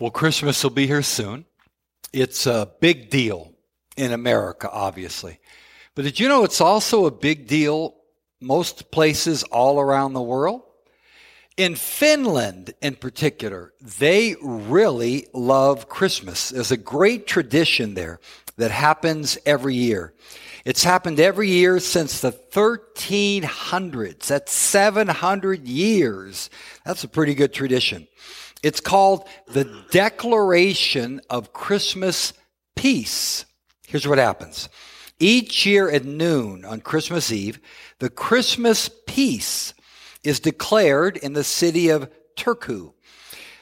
Well, Christmas will be here soon. It's a big deal in America, obviously. But did you know it's also a big deal most places all around the world? In Finland, in particular, they really love Christmas. There's a great tradition there that happens every year. It's happened every year since the 1300s. That's 700 years. That's a pretty good tradition. It's called the Declaration of Christmas Peace. Here's what happens. Each year at noon on Christmas Eve, the Christmas peace is declared in the city of Turku.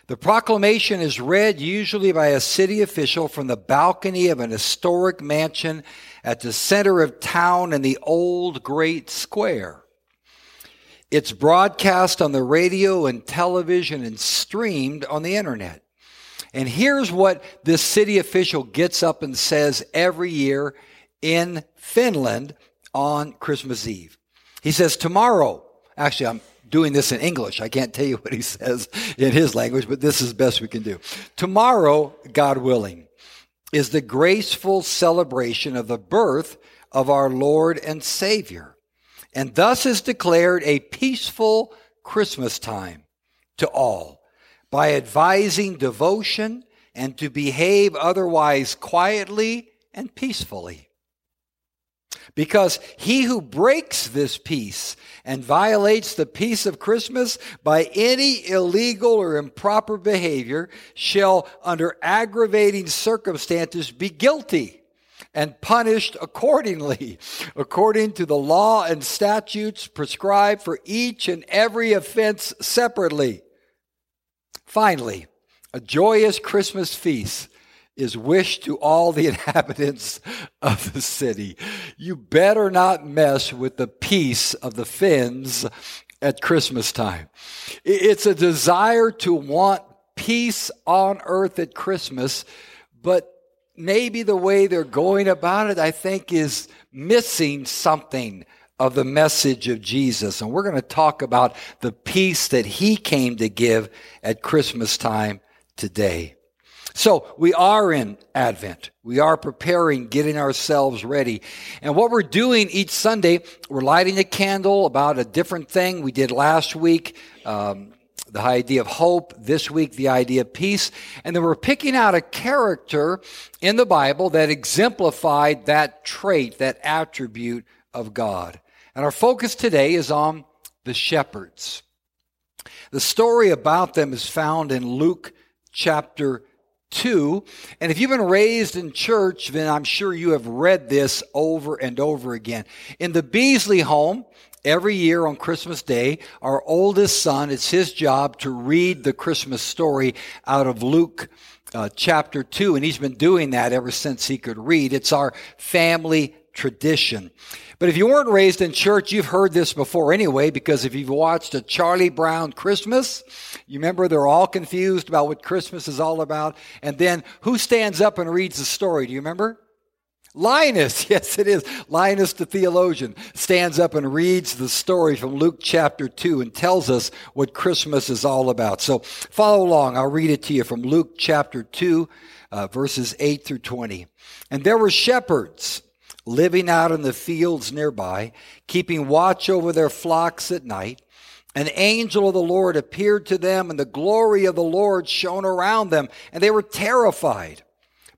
The proclamation is read usually by a city official from the balcony of an historic mansion at the center of town in the old great square. It's broadcast on the radio and television and streamed on the internet. And here's what this city official gets up and says every year in Finland on Christmas Eve. He says, Tomorrow, actually, I'm doing this in English. I can't tell you what he says in his language, but this is best we can do. Tomorrow, God willing, is the graceful celebration of the birth of our Lord and Savior and thus is declared a peaceful Christmas time to all by advising devotion and to behave otherwise quietly and peacefully. Because he who breaks this peace and violates the peace of Christmas by any illegal or improper behavior shall, under aggravating circumstances, be guilty and punished accordingly, according to the law and statutes prescribed for each and every offense separately. Finally, a joyous Christmas feast is wished to all the inhabitants of the city. You better not mess with the peace of the Finns at Christmas time. It's a desire to want peace on earth at Christmas, but maybe the way they're going about it, I think, is missing something of the message of Jesus. And we're going to talk about the peace that he came to give at Christmas time today. So we are in Advent. We are preparing, getting ourselves ready. And what we're doing each Sunday, we're lighting a candle about a different thing we did last week. Um, the idea of hope, this week, the idea of peace. And then we're picking out a character in the Bible that exemplified that trait, that attribute of God. And our focus today is on the shepherds. The story about them is found in Luke chapter 2. And if you've been raised in church, then I'm sure you have read this over and over again. In the Beasley home, every year on Christmas Day, our oldest son, it's his job to read the Christmas story out of Luke uh, chapter 2. And he's been doing that ever since he could read. It's our family tradition. But if you weren't raised in church, you've heard this before anyway, because if you've watched a Charlie Brown Christmas, you remember they're all confused about what Christmas is all about. And then who stands up and reads the story? Do you remember? Linus, yes, it is. Linus, the theologian, stands up and reads the story from Luke chapter 2 and tells us what Christmas is all about. So follow along. I'll read it to you from Luke chapter 2, uh, verses 8 through 20. And there were shepherds living out in the fields nearby, keeping watch over their flocks at night. An angel of the Lord appeared to them, and the glory of the Lord shone around them, and they were terrified.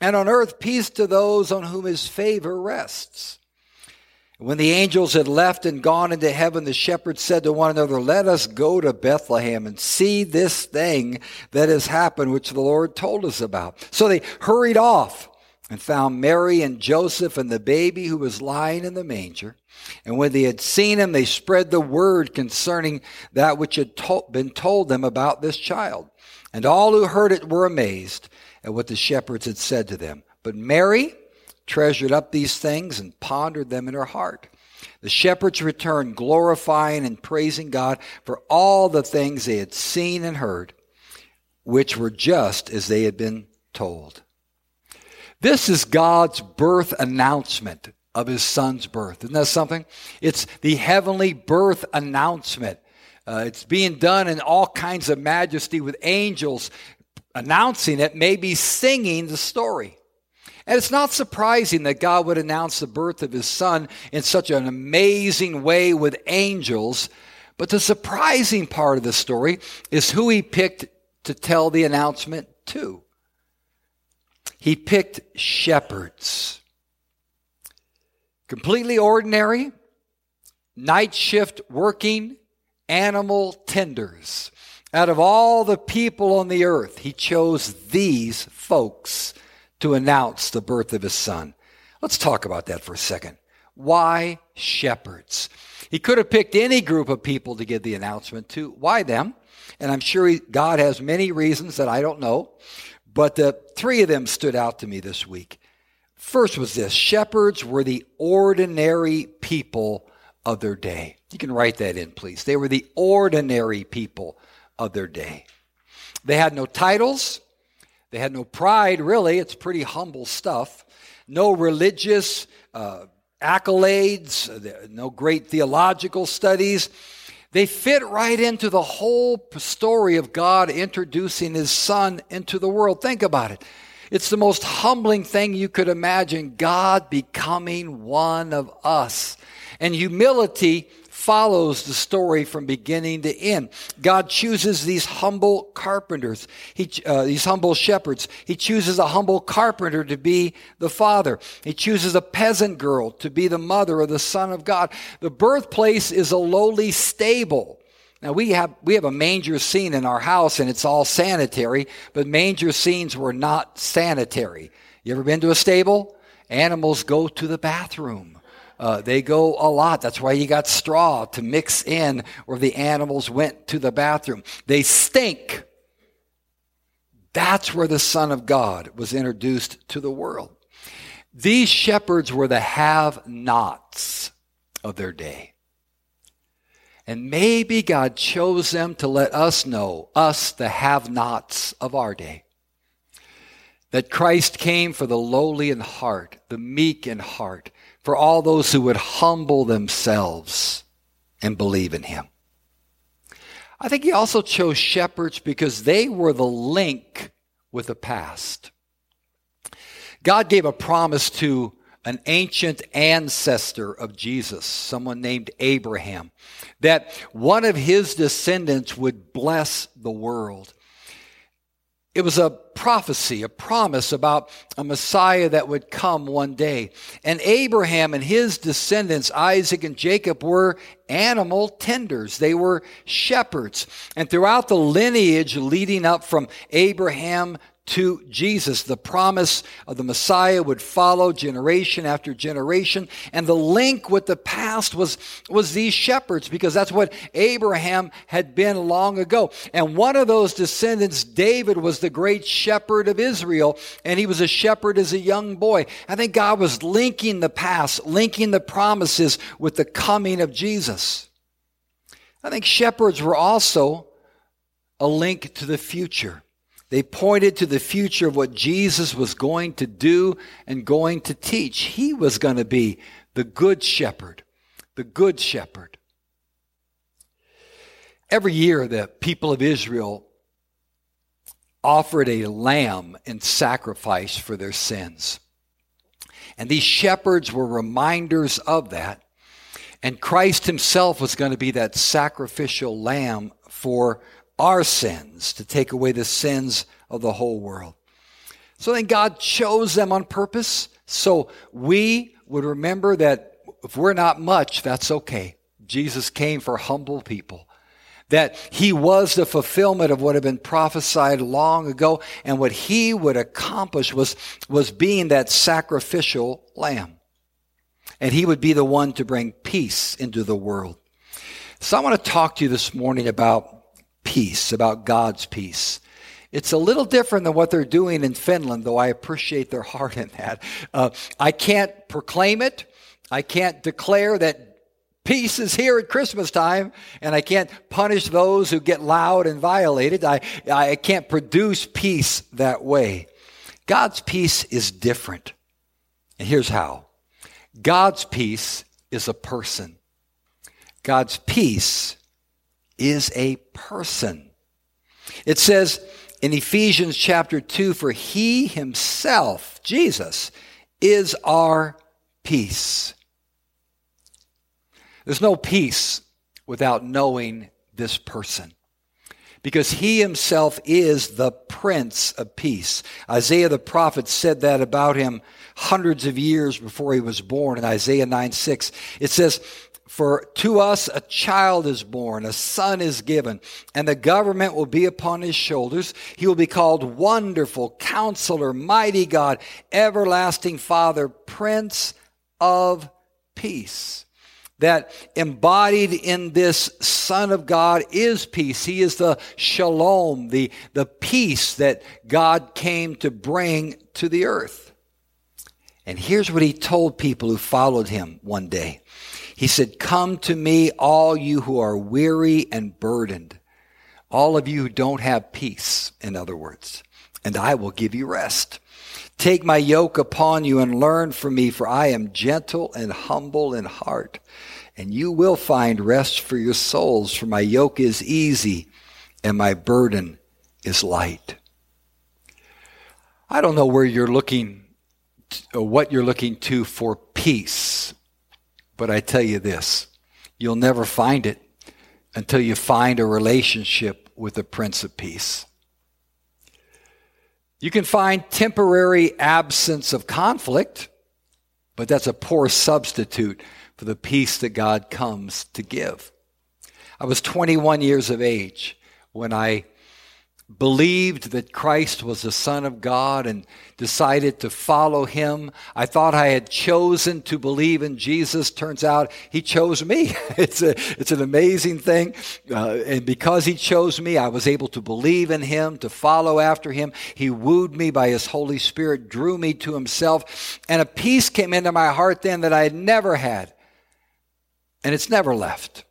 and on earth peace to those on whom his favor rests. When the angels had left and gone into heaven, the shepherds said to one another, Let us go to Bethlehem and see this thing that has happened, which the Lord told us about. So they hurried off and found Mary and Joseph and the baby who was lying in the manger. And when they had seen him, they spread the word concerning that which had to- been told them about this child. And all who heard it were amazed at what the shepherds had said to them. But Mary treasured up these things and pondered them in her heart. The shepherds returned, glorifying and praising God for all the things they had seen and heard, which were just as they had been told. This is God's birth announcement of his son's birth. Isn't that something? It's the heavenly birth announcement. Uh, it's being done in all kinds of majesty with angels announcing it, may be singing the story. And it's not surprising that God would announce the birth of his son in such an amazing way with angels. But the surprising part of the story is who he picked to tell the announcement to. He picked shepherds. Completely ordinary, night shift working animal tenders. Out of all the people on the earth, he chose these folks to announce the birth of his son. Let's talk about that for a second. Why shepherds? He could have picked any group of people to give the announcement to. Why them? And I'm sure he, God has many reasons that I don't know, but the three of them stood out to me this week. First was this shepherds were the ordinary people of their day. You can write that in, please. They were the ordinary people of their day. They had no titles, they had no pride, really. It's pretty humble stuff. No religious uh, accolades, no great theological studies. They fit right into the whole story of God introducing his son into the world. Think about it. It's the most humbling thing you could imagine God becoming one of us. And humility follows the story from beginning to end. God chooses these humble carpenters, he, uh, these humble shepherds. He chooses a humble carpenter to be the father. He chooses a peasant girl to be the mother of the Son of God. The birthplace is a lowly stable. Now we have we have a manger scene in our house and it's all sanitary, but manger scenes were not sanitary. You ever been to a stable? Animals go to the bathroom. Uh, they go a lot. That's why you got straw to mix in where the animals went to the bathroom. They stink. That's where the Son of God was introduced to the world. These shepherds were the have nots of their day. And maybe God chose them to let us know, us, the have nots of our day, that Christ came for the lowly in heart, the meek in heart, for all those who would humble themselves and believe in him. I think he also chose shepherds because they were the link with the past. God gave a promise to an ancient ancestor of Jesus, someone named Abraham, that one of his descendants would bless the world. It was a prophecy, a promise about a Messiah that would come one day. And Abraham and his descendants, Isaac and Jacob, were animal tenders. They were shepherds. And throughout the lineage leading up from Abraham to Jesus. The promise of the Messiah would follow generation after generation. And the link with the past was, was these shepherds because that's what Abraham had been long ago. And one of those descendants, David, was the great shepherd of Israel. And he was a shepherd as a young boy. I think God was linking the past, linking the promises with the coming of Jesus. I think shepherds were also a link to the future. They pointed to the future of what Jesus was going to do and going to teach. He was going to be the good shepherd, the good shepherd. Every year, the people of Israel offered a lamb in sacrifice for their sins. And these shepherds were reminders of that. And Christ himself was going to be that sacrificial lamb for our sins, to take away the sins of the whole world. So then God chose them on purpose. So we would remember that if we're not much, that's okay. Jesus came for humble people. That he was the fulfillment of what had been prophesied long ago, and what he would accomplish was, was being that sacrificial lamb. And he would be the one to bring peace into the world. So I want to talk to you this morning about peace, about God's peace. It's a little different than what they're doing in Finland, though I appreciate their heart in that. Uh, I can't proclaim it. I can't declare that peace is here at Christmas time, and I can't punish those who get loud and violated. I, I can't produce peace that way. God's peace is different. And here's how God's peace is a person. God's peace is a person. It says in Ephesians chapter 2 For he himself, Jesus, is our peace. There's no peace without knowing this person because he himself is the Prince of Peace. Isaiah the prophet said that about him hundreds of years before he was born in Isaiah 9 6. It says, For to us a child is born, a son is given, and the government will be upon his shoulders. He will be called Wonderful, Counselor, Mighty God, Everlasting Father, Prince of Peace that embodied in this Son of God is peace. He is the shalom, the, the peace that God came to bring to the earth. And here's what he told people who followed him one day. He said, Come to me, all you who are weary and burdened, all of you who don't have peace, in other words, and I will give you rest. Take my yoke upon you and learn from me, for I am gentle and humble in heart, and you will find rest for your souls, for my yoke is easy and my burden is light. I don't know where you're looking, or what you're looking to for peace, but I tell you this you'll never find it until you find a relationship with the Prince of Peace. You can find temporary absence of conflict, but that's a poor substitute for the peace that God comes to give. I was 21 years of age when I believed that Christ was the Son of God and decided to follow him. I thought I had chosen to believe in Jesus. Turns out he chose me. it's, a, it's an amazing thing. Uh, and because he chose me, I was able to believe in him, to follow after him. He wooed me by his Holy Spirit, drew me to himself, and a peace came into my heart then that I had never had. And it's never left.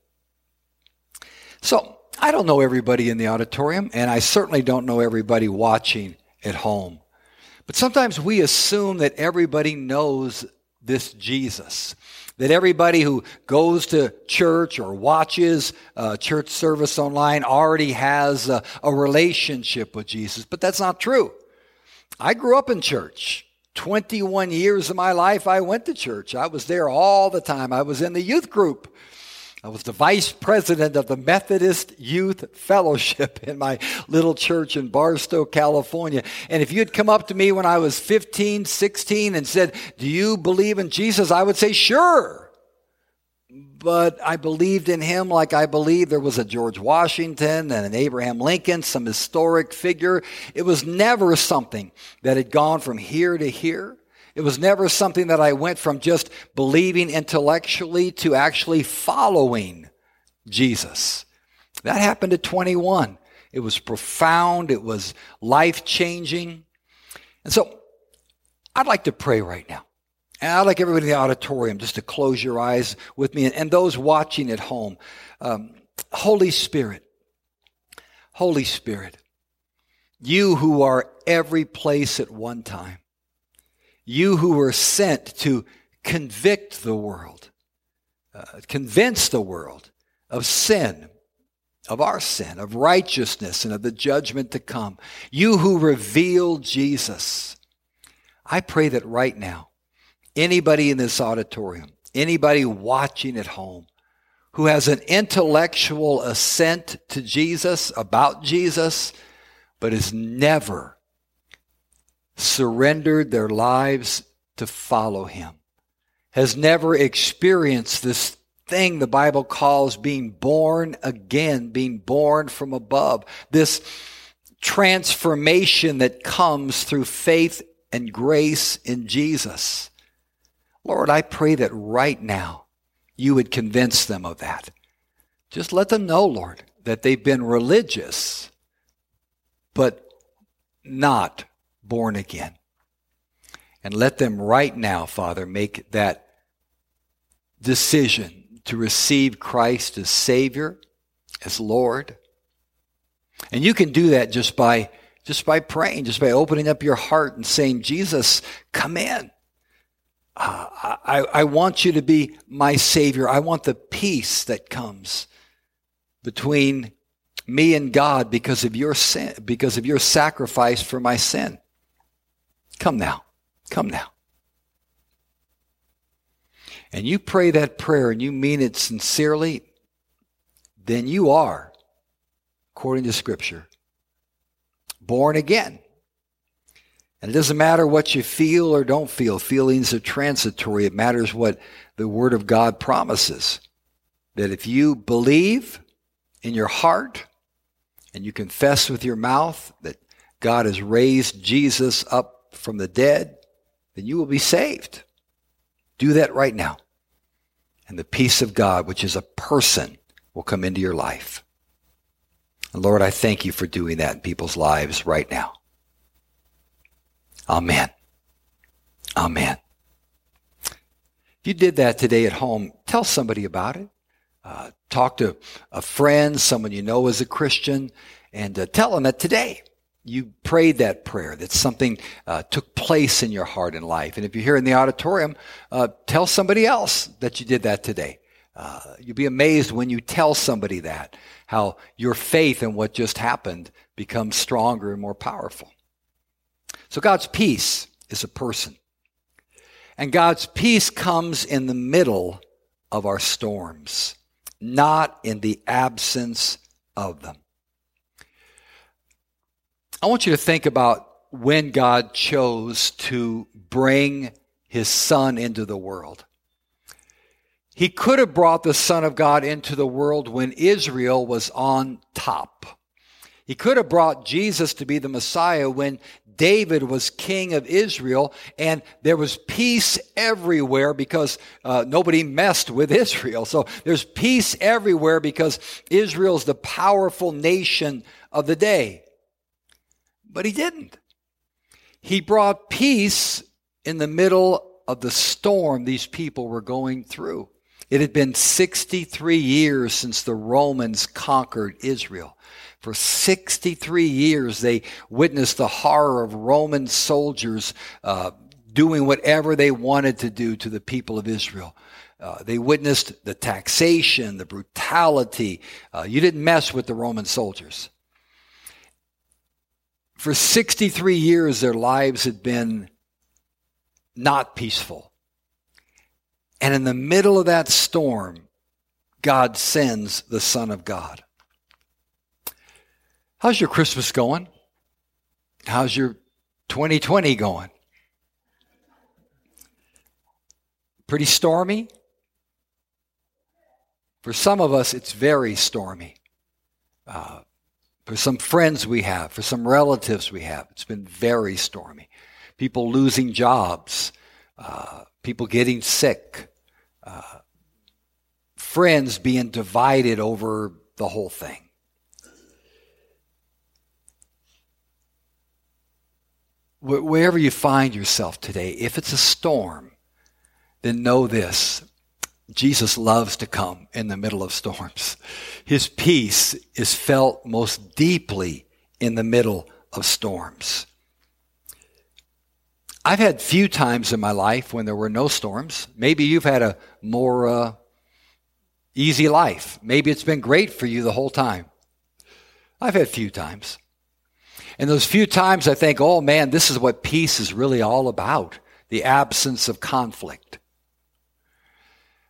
So, I don't know everybody in the auditorium, and I certainly don't know everybody watching at home. But sometimes we assume that everybody knows this Jesus. That everybody who goes to church or watches uh, church service online already has a, a relationship with Jesus. But that's not true. I grew up in church. 21 years of my life, I went to church. I was there all the time. I was in the youth group. I was the vice president of the Methodist Youth Fellowship in my little church in Barstow, California. And if you'd come up to me when I was 15, 16 and said, Do you believe in Jesus? I would say, Sure. But I believed in him like I believed there was a George Washington and an Abraham Lincoln, some historic figure. It was never something that had gone from here to here. It was never something that I went from just believing intellectually to actually following Jesus. That happened at 21. It was profound, it was life changing. And so I'd like to pray right now. And I'd like everybody in the auditorium just to close your eyes with me and, those watching at home. Um, Holy Spirit, Holy Spirit, you who are every place at one time, you who were sent to convict the world, uh, convince the world of sin, of our sin, of righteousness, and of the judgment to come. You who reveal Jesus. I pray that right now, anybody in this auditorium, anybody watching at home, who has an intellectual assent to Jesus, about Jesus, but has never surrendered their lives to follow him, has never experienced this thing the Bible calls being born again, being born from above, this transformation that comes through faith and grace in Jesus. Lord, I pray that right now you would convince them of that. Just let them know, Lord, that they've been religious, but not born again. And let them right now, Father, make that decision to receive Christ as Savior, as Lord. And you can do that just by just by praying, just by opening up your heart and saying, Jesus, come in. Uh, I, I want you to be my Savior. I want the peace that comes between me and God because of your sin, because of your sacrifice for my sin. Come now. Come now. And you pray that prayer and you mean it sincerely, then you are, according to Scripture, born again. And it doesn't matter what you feel or don't feel. Feelings are transitory. It matters what the Word of God promises. That if you believe in your heart and you confess with your mouth that God has raised Jesus up from the dead, then you will be saved. Do that right now. And the peace of God, which is a person, will come into your life. And Lord, I thank you for doing that in people's lives right now. Amen. Amen. If you did that today at home, tell somebody about it. Uh, talk to a friend, someone you know is a Christian, and uh, tell them that today you prayed that prayer, that something uh, took place in your heart and life. And if you're here in the auditorium, uh, tell somebody else that you did that today. Uh, you'll be amazed when you tell somebody that, how your faith in what just happened becomes stronger and more powerful. So God's peace is a person. And God's peace comes in the middle of our storms, not in the absence of them. I want you to think about when God chose to bring his son into the world. He could have brought the Son of God into the world when Israel was on top. He could have brought Jesus to be the Messiah when David was king of Israel and there was peace everywhere because uh, nobody messed with Israel. So there's peace everywhere because Israel's the powerful nation of the day. But he didn't. He brought peace in the middle of the storm these people were going through. It had been 63 years since the Romans conquered Israel. For 63 years, they witnessed the horror of Roman soldiers uh, doing whatever they wanted to do to the people of Israel. Uh, they witnessed the taxation, the brutality. Uh, you didn't mess with the Roman soldiers. For 63 years, their lives had been not peaceful. And in the middle of that storm, God sends the Son of God. How's your Christmas going? How's your 2020 going? Pretty stormy? For some of us, it's very stormy. Uh, for some friends we have, for some relatives we have, it's been very stormy. People losing jobs, uh, people getting sick, uh, friends being divided over the whole thing. Wherever you find yourself today, if it's a storm, then know this Jesus loves to come in the middle of storms. His peace is felt most deeply in the middle of storms. I've had few times in my life when there were no storms. Maybe you've had a more uh, easy life. Maybe it's been great for you the whole time. I've had few times. And those few times I think, oh man, this is what peace is really all about the absence of conflict.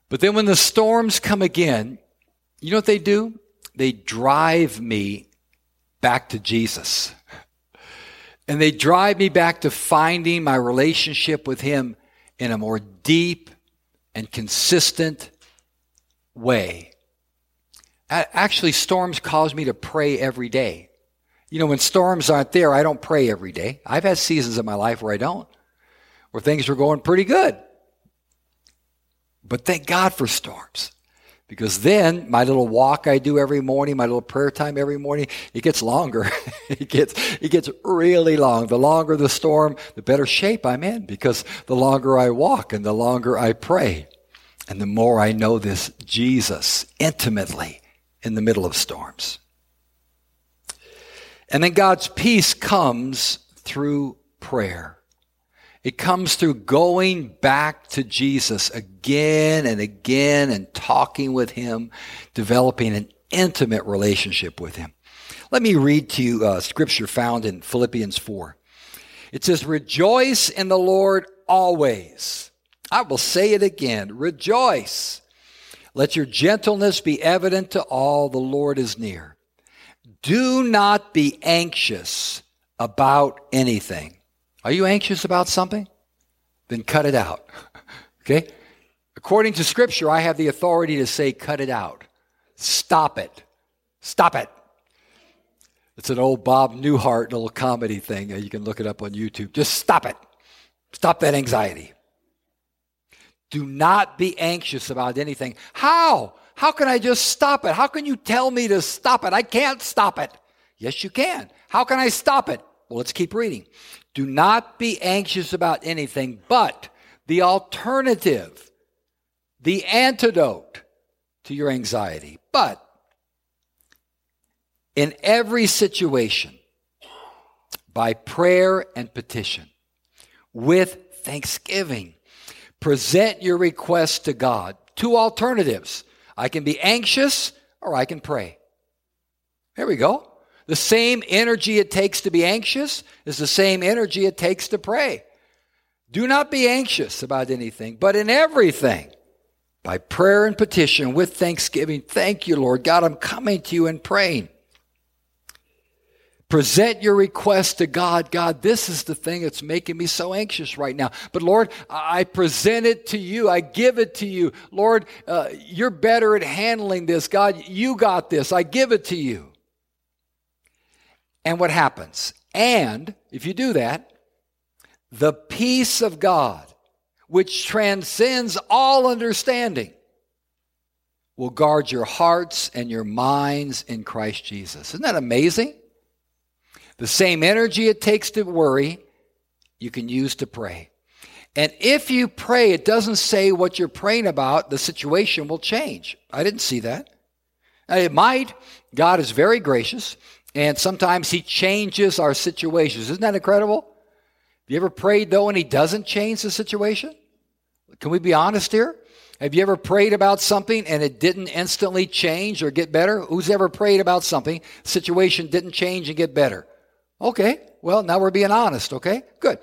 But then when the storms come again, you know what they do? They drive me back to Jesus. And they drive me back to finding my relationship with Him in a more deep and consistent way. Actually, storms cause me to pray every day. You know, when storms aren't there, I don't pray every day. I've had seasons in my life where I don't, where things were going pretty good. But thank God for storms Because then my little walk I do every morning, my little prayer time every morning, it gets longer. it gets it gets really long. The longer the storm, the better shape I'm in because the longer I walk and the longer I pray. And the more I know this Jesus intimately in the middle of storms. And then God's peace comes through prayer. It comes through going back to Jesus again and again and talking with Him, developing an intimate relationship with Him. Let me read to you a scripture found in Philippians 4. It says, Rejoice in the Lord always. I will say it again rejoice. Let your gentleness be evident to all, the Lord is near. Do not be anxious about anything. Are you anxious about something? Then cut it out. okay? According to Scripture, I have the authority to say, cut it out. Stop it. Stop it. It's an old Bob Newhart little comedy thing. You can look it up on YouTube. Just stop it. Stop that anxiety. Do not be anxious about anything. How? How can I just stop it? How can you tell me to stop it? I can't stop it. Yes, you can. How can I stop it? Well, let's keep reading. Do not be anxious about anything, but the alternative, the antidote to your anxiety. But in every situation, by prayer and petition, with thanksgiving, present your request to God. Two alternatives. I can be anxious or I can pray. There we go. The same energy it takes to be anxious is the same energy it takes to pray. Do not be anxious about anything, but in everything, by prayer and petition with thanksgiving, thank you, Lord God, I'm coming to you and praying. Present your request to God. God, this is the thing that's making me so anxious right now. But Lord, I present it to you. I give it to you. Lord, uh, you're better at handling this. God, you got this. I give it to you. And what happens? And if you do that, the peace of God, which transcends all understanding, will guard your hearts and your minds in Christ Jesus. Isn't that amazing? The same energy it takes to worry, you can use to pray. And if you pray, it doesn't say what you're praying about, the situation will change. I didn't see that. It might. God is very gracious, and sometimes He changes our situations. Isn't that incredible? Have you ever prayed, though, and He doesn't change the situation? Can we be honest here? Have you ever prayed about something and it didn't instantly change or get better? Who's ever prayed about something, situation didn't change and get better? Okay, well, now we're being honest, okay? Good.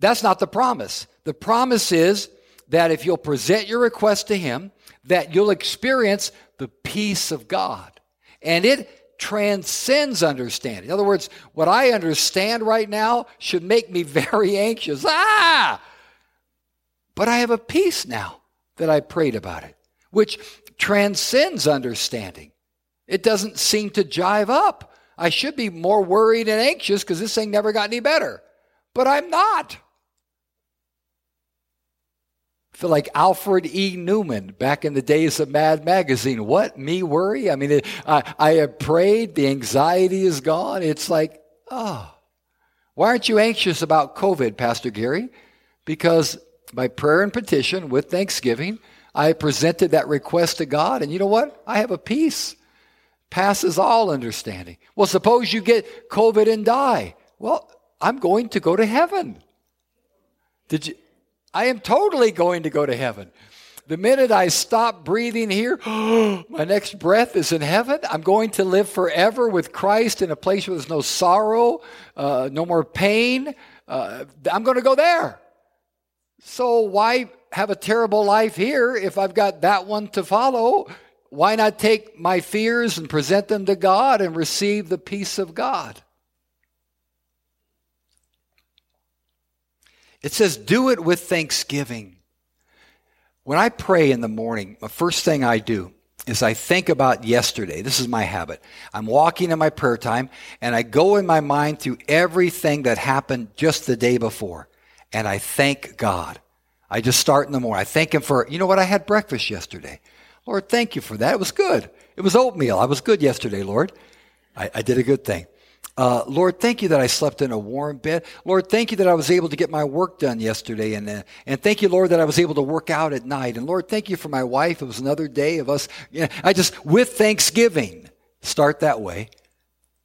That's not the promise. The promise is that if you'll present your request to Him, that you'll experience the peace of God. And it transcends understanding. In other words, what I understand right now should make me very anxious. Ah! But I have a peace now that I prayed about it, which transcends understanding. It doesn't seem to jive up. I should be more worried and anxious because this thing never got any better. But I'm not. Like Alfred E. Neuman back in the days of Mad Magazine. What? Me worry? I mean, it, I, I have prayed, the anxiety is gone. It's like, oh. Why aren't you anxious about COVID, Pastor Gary? Because by prayer and petition with thanksgiving, I presented that request to God, and you know what? I have a peace passes all understanding. Well, suppose you get COVID and die. Well, I'm going to go to heaven. Did you? I am totally going to go to heaven. The minute I stop breathing here, my next breath is in heaven. I'm going to live forever with Christ in a place where there's no sorrow, uh, no more pain. Uh, I'm going to go there. So why have a terrible life here if I've got that one to follow? why not take my fears and present them to God and receive the peace of God? It says, do it with thanksgiving. When I pray in the morning, the first thing I do is I think about yesterday. This is my habit. I'm walking in my prayer time and I go in my mind through everything that happened just the day before. And I thank God. I just start in the morning. I thank Him for, you know what? I had breakfast yesterday. Lord, thank you for that. It was good. It was oatmeal. I was good yesterday, Lord. I, I did a good thing. Uh, Lord, thank you that I slept in a warm bed. Lord, thank you that I was able to get my work done yesterday. And, uh, and thank you, Lord, that I was able to work out at night. And Lord, thank you for my wife. It was another day of us. You know, I just, with thanksgiving, start that way.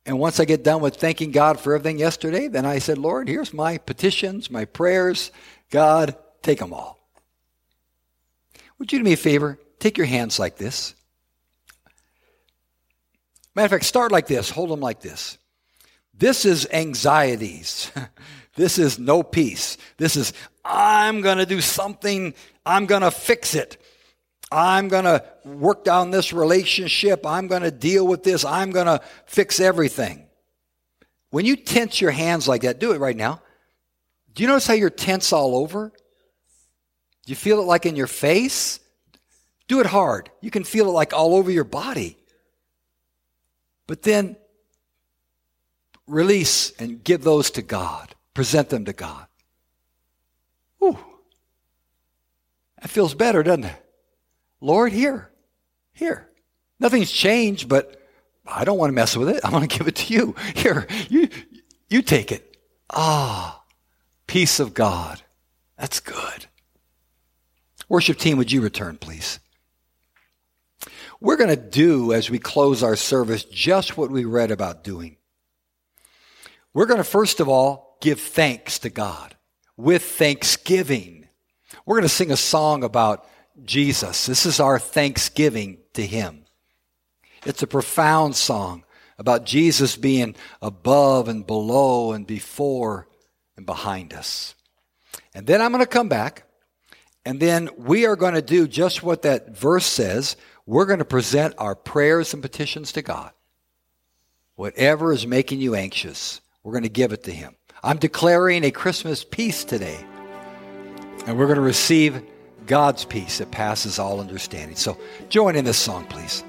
And once I get done with thanking God for everything yesterday, then I said, Lord, here's my petitions, my prayers. God, take them all. Would you do me a favor? Take your hands like this. Matter of fact, start like this. Hold them like this. This is anxieties. this is no peace. This is, I'm going to do something. I'm going to fix it. I'm going to work down this relationship. I'm going to deal with this. I'm going to fix everything. When you tense your hands like that, do it right now. Do you notice how you're tense all over? Do you feel it like in your face? Do it hard. You can feel it like all over your body. But then release and give those to God. Present them to God. Ooh. That feels better, doesn't it? Lord, here, here. Nothing's changed, but I don't want to mess with it. I want to give it to you. Here, you, you take it. Ah, peace of God. That's good. Worship team, would you return, please? We're going to do, as we close our service, just what we read about doing. We're going to, first of all, give thanks to God with thanksgiving. We're going to sing a song about Jesus. This is our thanksgiving to Him. It's a profound song about Jesus being above and below and before and behind us. And then I'm going to come back, and then we are going to do just what that verse says. We're going to present our prayers and petitions to God. Whatever is making you anxious, we're going to give it to Him. I'm declaring a Christmas peace today, and we're going to receive God's peace that passes all understanding. So join in this song, please.